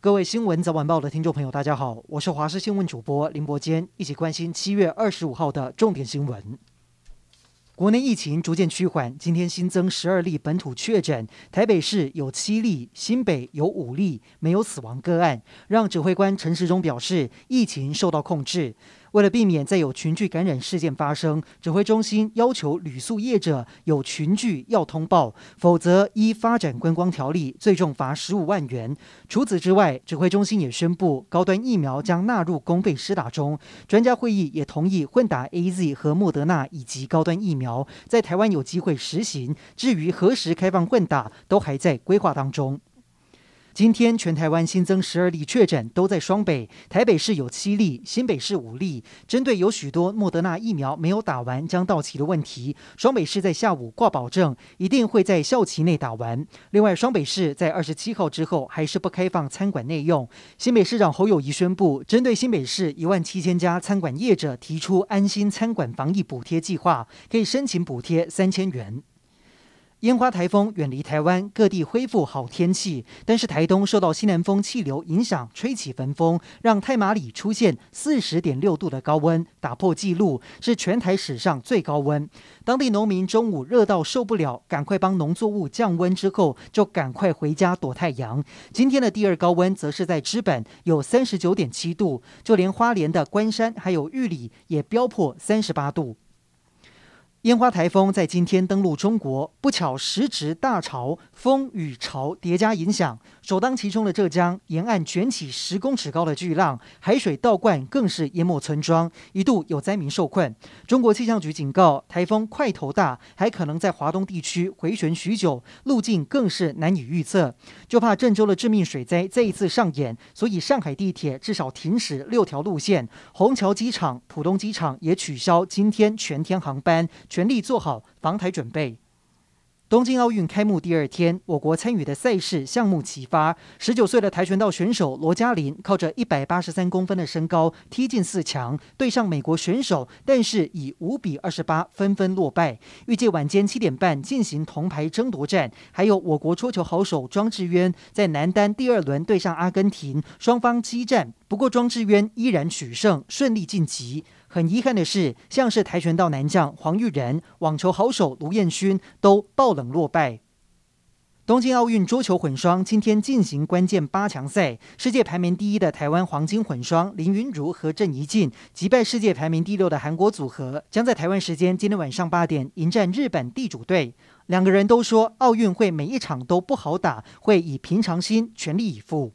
各位新闻早晚报的听众朋友，大家好，我是华视新闻主播林伯坚，一起关心七月二十五号的重点新闻。国内疫情逐渐趋缓，今天新增十二例本土确诊，台北市有七例，新北有五例，没有死亡个案，让指挥官陈时中表示疫情受到控制。为了避免再有群聚感染事件发生，指挥中心要求旅宿业者有群聚要通报，否则依发展观光条例最重罚十五万元。除此之外，指挥中心也宣布高端疫苗将纳入公费施打中。专家会议也同意混打 AZ 和莫德纳以及高端疫苗，在台湾有机会实行。至于何时开放混打，都还在规划当中。今天全台湾新增十二例确诊，都在双北。台北市有七例，新北市五例。针对有许多莫德纳疫苗没有打完将到期的问题，双北市在下午挂保证，一定会在校期内打完。另外，双北市在二十七号之后还是不开放餐馆内用。新北市长侯友谊宣布，针对新北市一万七千家餐馆业者提出安心餐馆防疫补贴计划，可以申请补贴三千元。烟花台风远离台湾，各地恢复好天气。但是台东受到西南风气流影响，吹起焚风，让太麻里出现四十点六度的高温，打破纪录，是全台史上最高温。当地农民中午热到受不了，赶快帮农作物降温之后，就赶快回家躲太阳。今天的第二高温则是在知本，有三十九点七度，就连花莲的关山还有玉里也飙破三十八度。烟花台风在今天登陆中国，不巧时值大潮，风雨潮叠加影响，首当其冲的浙江沿岸卷起十公尺高的巨浪，海水倒灌更是淹没村庄，一度有灾民受困。中国气象局警告，台风块头大，还可能在华东地区回旋许久，路径更是难以预测。就怕郑州的致命水灾再一次上演，所以上海地铁至少停驶六条路线，虹桥机场、浦东机场也取消今天全天航班。全力做好防台准备。东京奥运开幕第二天，我国参与的赛事项目齐发。十九岁的跆拳道选手罗嘉琳靠着一百八十三公分的身高踢进四强，对上美国选手，但是以五比二十八纷纷落败。预计晚间七点半进行铜牌争夺战。还有我国桌球好手庄智渊在男单第二轮对上阿根廷，双方激战，不过庄智渊依然取胜，顺利晋级。很遗憾的是，像是跆拳道男将黄玉仁、网球好手卢彦勋都爆冷落败。东京奥运桌球混双今天进行关键八强赛，世界排名第一的台湾黄金混双林昀儒和郑怡静击败世界排名第六的韩国组合，将在台湾时间今天晚上八点迎战日本地主队。两个人都说奥运会每一场都不好打，会以平常心全力以赴。